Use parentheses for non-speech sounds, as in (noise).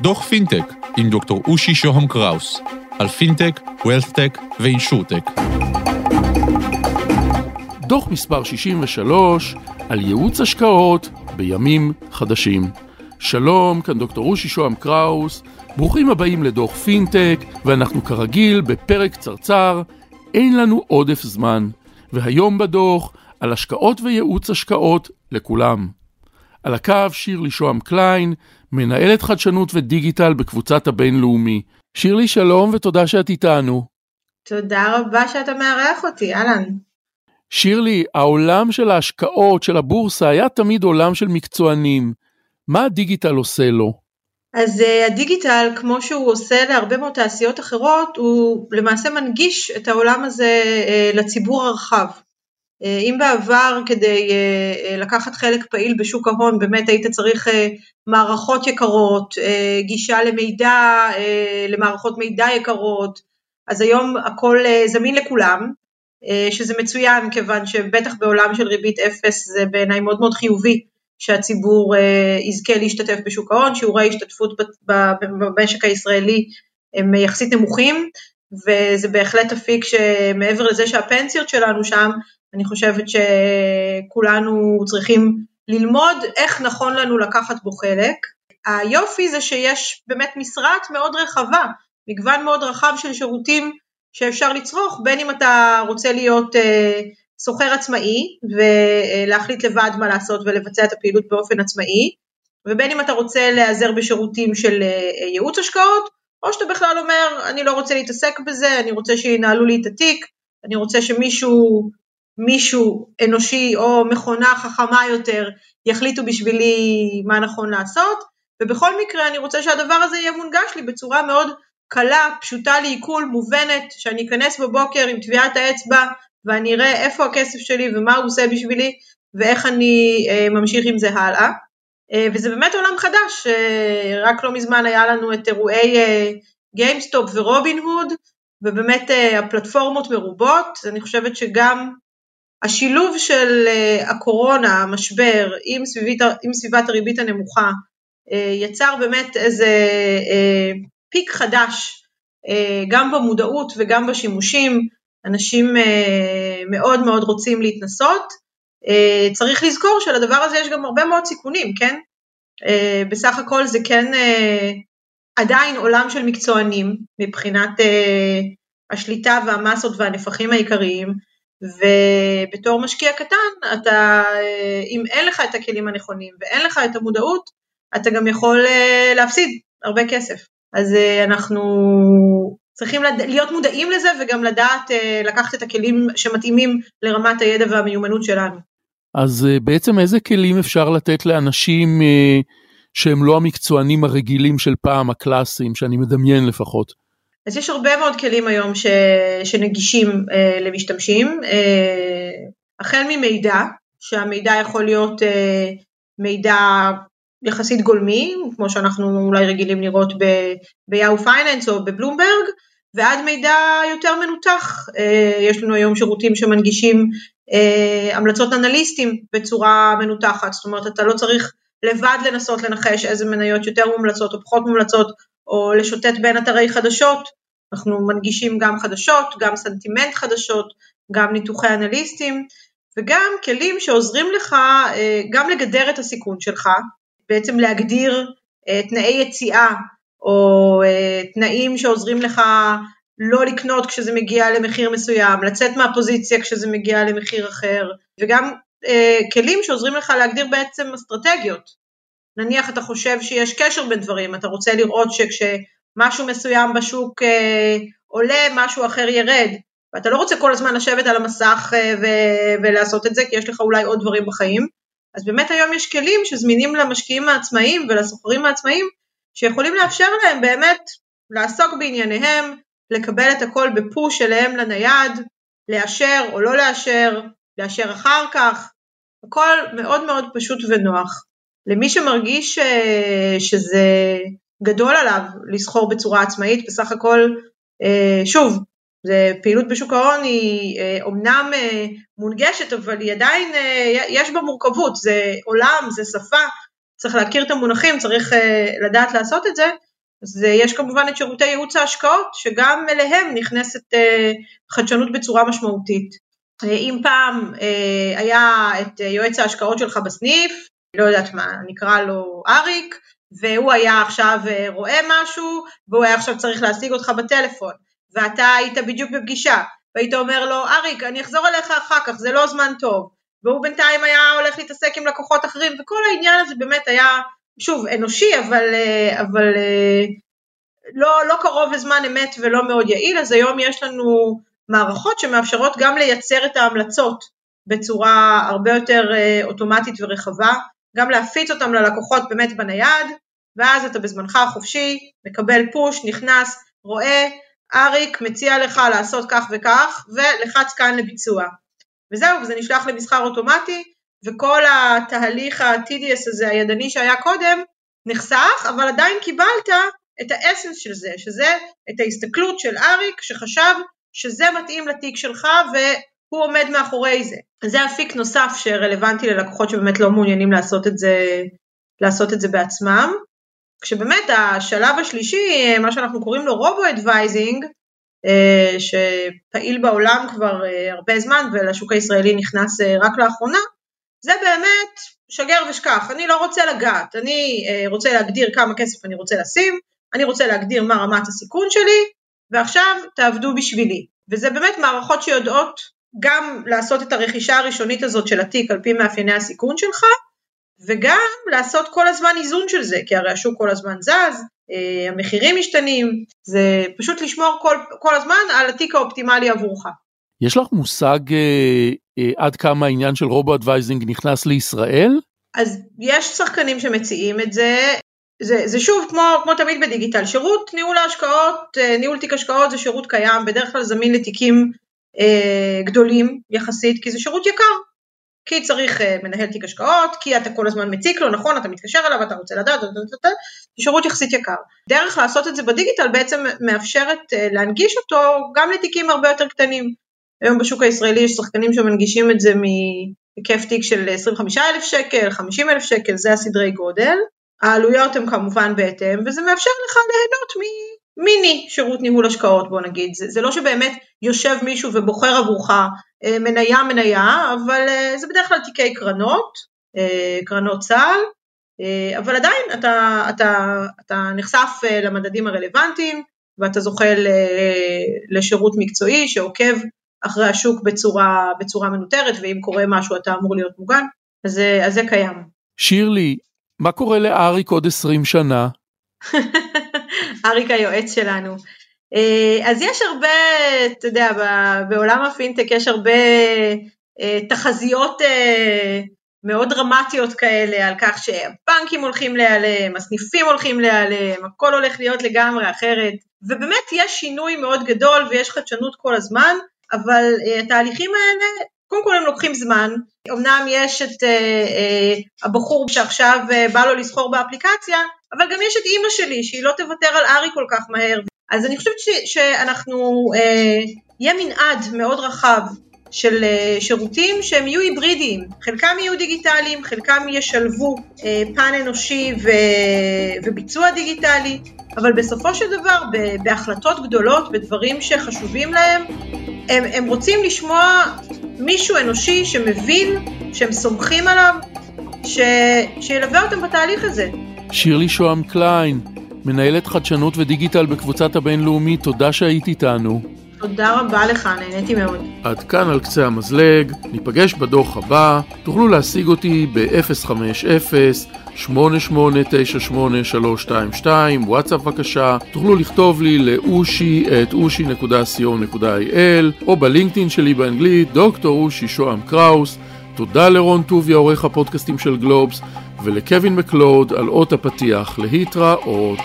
דוח פינטק עם דוקטור אושי שוהם קראוס על פינטק, wealthtech ו insurtech. דוח מספר 63 על ייעוץ השקעות בימים חדשים. שלום, כאן דוקטור אושי שוהם קראוס, ברוכים הבאים לדוח פינטק, ואנחנו כרגיל בפרק קצרצר, אין לנו עודף זמן. והיום בדוח על השקעות וייעוץ השקעות לכולם. על הקו שירלי שוהם קליין, מנהלת חדשנות ודיגיטל בקבוצת הבינלאומי. שירלי, שלום ותודה שאת איתנו. תודה רבה שאתה מארח אותי, אהלן. שירלי, העולם של ההשקעות, של הבורסה, היה תמיד עולם של מקצוענים. מה הדיגיטל עושה לו? אז uh, הדיגיטל, כמו שהוא עושה להרבה מאוד תעשיות אחרות, הוא למעשה מנגיש את העולם הזה uh, לציבור הרחב. Uh, אם בעבר כדי uh, לקחת חלק פעיל בשוק ההון באמת היית צריך מערכות יקרות, גישה למידע, למערכות מידע יקרות, אז היום הכל זמין לכולם, שזה מצוין כיוון שבטח בעולם של ריבית אפס זה בעיניי מאוד מאוד חיובי שהציבור יזכה להשתתף בשוק ההון, שיעורי ההשתתפות במשק הישראלי הם יחסית נמוכים, וזה בהחלט אפיק שמעבר לזה שהפנסיות שלנו שם, אני חושבת שכולנו צריכים ללמוד איך נכון לנו לקחת בו חלק. היופי זה שיש באמת משרעת מאוד רחבה, מגוון מאוד רחב של שירותים שאפשר לצרוך, בין אם אתה רוצה להיות uh, סוחר עצמאי ולהחליט לבד מה לעשות ולבצע את הפעילות באופן עצמאי, ובין אם אתה רוצה להיעזר בשירותים של אה, ייעוץ השקעות, או שאתה בכלל אומר, אני לא רוצה להתעסק בזה, אני רוצה שינהלו לי את התיק, אני רוצה שמישהו מישהו אנושי או מכונה חכמה יותר יחליטו בשבילי מה נכון לעשות, ובכל מקרה אני רוצה שהדבר הזה יהיה מונגש לי בצורה מאוד קלה, פשוטה לעיכול, מובנת, שאני אכנס בבוקר עם טביעת האצבע ואני אראה איפה הכסף שלי ומה הוא עושה בשבילי ואיך אני אה, ממשיך עם זה הלאה. אה, וזה באמת עולם חדש, אה, רק לא מזמן היה לנו את אירועי גיימסטופ ורובין הוד, ובאמת הפלטפורמות מרובות, אני חושבת שגם השילוב של הקורונה, המשבר, עם, סביבית, עם סביבת הריבית הנמוכה, יצר באמת איזה פיק חדש, גם במודעות וגם בשימושים, אנשים אה, מאוד מאוד רוצים להתנסות, אה, צריך לזכור שלדבר הזה יש גם הרבה מאוד סיכונים, כן? אה, בסך הכל זה כן עדיין עולם של מקצוענים מבחינת השליטה והמסות והנפחים העיקריים, ובתור משקיע קטן, אתה, אם אין לך את הכלים הנכונים ואין לך את המודעות, אתה גם יכול להפסיד הרבה כסף. אז אנחנו צריכים. להיות מודעים לזה וגם לדעת אה, לקחת את הכלים שמתאימים לרמת הידע והמיומנות שלנו. אז אה, בעצם איזה כלים אפשר לתת לאנשים אה, שהם לא המקצוענים הרגילים של פעם, הקלאסיים, שאני מדמיין לפחות? אז יש הרבה מאוד כלים היום ש... שנגישים אה, למשתמשים, אה, החל ממידע, שהמידע יכול להיות אה, מידע יחסית גולמי, כמו שאנחנו אולי רגילים לראות ביאו פייננס או בבלומברג, ועד מידע יותר מנותח. אה, יש לנו היום שירותים שמנגישים אה, המלצות אנליסטים בצורה מנותחת, זאת אומרת אתה לא צריך לבד לנסות לנחש איזה מניות יותר מומלצות או פחות מומלצות, או לשוטט בין אתרי חדשות, אנחנו מנגישים גם חדשות, גם סנטימנט חדשות, גם ניתוחי אנליסטים, וגם כלים שעוזרים לך אה, גם לגדר את הסיכון שלך, בעצם להגדיר תנאי יציאה או אה, תנאים שעוזרים לך לא לקנות כשזה מגיע למחיר מסוים, לצאת מהפוזיציה כשזה מגיע למחיר אחר, וגם אה, כלים שעוזרים לך להגדיר בעצם אסטרטגיות. נניח אתה חושב שיש קשר בין דברים, אתה רוצה לראות שכשמשהו מסוים בשוק אה, עולה, משהו אחר ירד, ואתה לא רוצה כל הזמן לשבת על המסך אה, ו- ולעשות את זה, כי יש לך אולי עוד דברים בחיים. אז באמת היום יש כלים שזמינים למשקיעים העצמאיים ולסוחרים העצמאיים, שיכולים לאפשר להם באמת לעסוק בענייניהם, לקבל את הכל בפוש אליהם לנייד, לאשר או לא לאשר, לאשר אחר כך, הכל מאוד מאוד פשוט ונוח. למי שמרגיש אה, שזה גדול עליו לסחור בצורה עצמאית, בסך הכל, אה, שוב, פעילות בשוק ההון היא אומנם אה, מונגשת, אבל היא עדיין, יש בה מורכבות, זה עולם, זה שפה, צריך להכיר את המונחים, צריך לדעת לעשות את זה, אז יש כמובן את שירותי ייעוץ ההשקעות, שגם אליהם נכנסת חדשנות בצורה משמעותית. אם פעם היה את יועץ ההשקעות שלך בסניף, לא יודעת מה, נקרא לו אריק, והוא היה עכשיו רואה משהו, והוא היה עכשיו צריך להשיג אותך בטלפון, ואתה היית בדיוק בפגישה, והיית אומר לו, אריק, אני אחזור אליך אחר כך, זה לא זמן טוב. והוא בינתיים היה הולך להתעסק עם לקוחות אחרים, וכל העניין הזה באמת היה, שוב, אנושי, אבל, אבל לא, לא קרוב לזמן אמת ולא מאוד יעיל, אז היום יש לנו מערכות שמאפשרות גם לייצר את ההמלצות בצורה הרבה יותר אוטומטית ורחבה, גם להפיץ אותם ללקוחות באמת בנייד, ואז אתה בזמנך החופשי, מקבל פוש, נכנס, רואה, אריק מציע לך לעשות כך וכך, ולחץ כאן לביצוע. וזהו, וזה נשלח למסחר אוטומטי, וכל התהליך ה-TDS הזה, הידני שהיה קודם, נחסך, אבל עדיין קיבלת את ה essence של זה, שזה את ההסתכלות של אריק, שחשב שזה מתאים לתיק שלך, והוא עומד מאחורי זה. זה אפיק נוסף שרלוונטי ללקוחות שבאמת לא מעוניינים לעשות את זה, לעשות את זה בעצמם. כשבאמת השלב השלישי, מה שאנחנו קוראים לו robo-advising, שפעיל בעולם כבר אה, הרבה זמן ולשוק הישראלי נכנס אה, רק לאחרונה, זה באמת שגר ושכח, אני לא רוצה לגעת, אני אה, רוצה להגדיר כמה כסף אני רוצה לשים, אני רוצה להגדיר מה רמת הסיכון שלי, ועכשיו תעבדו בשבילי. וזה באמת מערכות שיודעות גם לעשות את הרכישה הראשונית הזאת של התיק על פי מאפייני הסיכון שלך, וגם לעשות כל הזמן איזון של זה, כי הרי השוק כל הזמן זז, אה, המחירים משתנים, זה פשוט לשמור כל, כל הזמן על התיק האופטימלי עבורך. יש לך מושג אה, אה, עד כמה העניין של robo advising נכנס לישראל? אז יש שחקנים שמציעים את זה, זה, זה שוב כמו, כמו תמיד בדיגיטל, שירות ניהול ההשקעות, אה, ניהול תיק השקעות זה שירות קיים, בדרך כלל זמין לתיקים אה, גדולים יחסית, כי זה שירות יקר. כי צריך uh, מנהל תיק השקעות, כי אתה כל הזמן מציק לו, נכון, אתה מתקשר אליו, אתה רוצה לדעת, זה שירות יחסית יקר. דרך לעשות את זה בדיגיטל בעצם מאפשרת uh, להנגיש אותו גם לתיקים הרבה יותר קטנים. היום בשוק הישראלי יש שחקנים שמנגישים את זה מהיקף תיק של 25,000 שקל, 50,000 שקל, זה הסדרי גודל. העלויות הן כמובן בהתאם, וזה מאפשר לך ליהנות מיני שירות ניהול השקעות בוא נגיד, זה, זה לא שבאמת יושב מישהו ובוחר עבורך אה, מניה מניה, אבל אה, זה בדרך כלל תיקי קרנות, אה, קרנות צה"ל, אבל עדיין אתה, אתה, אתה נחשף למדדים הרלוונטיים ואתה זוכה לשירות מקצועי שעוקב אחרי השוק בצורה, בצורה מנוטרת ואם קורה משהו אתה אמור להיות מוגן, אז, אז זה קיים. שירלי, מה קורה לאריק עוד 20 שנה? (laughs) אריק היועץ שלנו. אה, אז יש הרבה, אתה יודע, בעולם הפינטק יש הרבה אה, תחזיות אה, מאוד דרמטיות כאלה על כך שהבנקים הולכים להיעלם, הסניפים הולכים להיעלם, הכל הולך להיות לגמרי אחרת, ובאמת יש שינוי מאוד גדול ויש חדשנות כל הזמן, אבל התהליכים האלה קודם כל הם לוקחים זמן, אמנם יש את הבחור שעכשיו בא לו לסחור באפליקציה, אבל גם יש את אימא שלי שהיא לא תוותר על ארי כל כך מהר. אז אני חושבת ש, שאנחנו, אה, יהיה מנעד מאוד רחב של אה, שירותים שהם יהיו היברידיים, חלקם יהיו דיגיטליים, חלקם ישלבו אה, פן אנושי ו, וביצוע דיגיטלי, אבל בסופו של דבר בהחלטות גדולות, בדברים שחשובים להם, הם, הם רוצים לשמוע מישהו אנושי שמבין, שהם סומכים עליו, ש... שילווה אותם בתהליך הזה. שירלי שוהם קליין, מנהלת חדשנות ודיגיטל בקבוצת הבינלאומי, תודה שהיית איתנו. תודה רבה לך, נהניתי מאוד. עד כאן על קצה המזלג, ניפגש בדוח הבא, תוכלו להשיג אותי ב-050-8898-322, וואטסאפ בבקשה, תוכלו לכתוב לי לאושי את אושי.co.il, או בלינקדאין שלי באנגלית, דוקטור אושי שוהם קראוס. תודה לרון טוביה, עורך הפודקאסטים של גלובס, ולקווין מקלוד על אות הפתיח להתראות.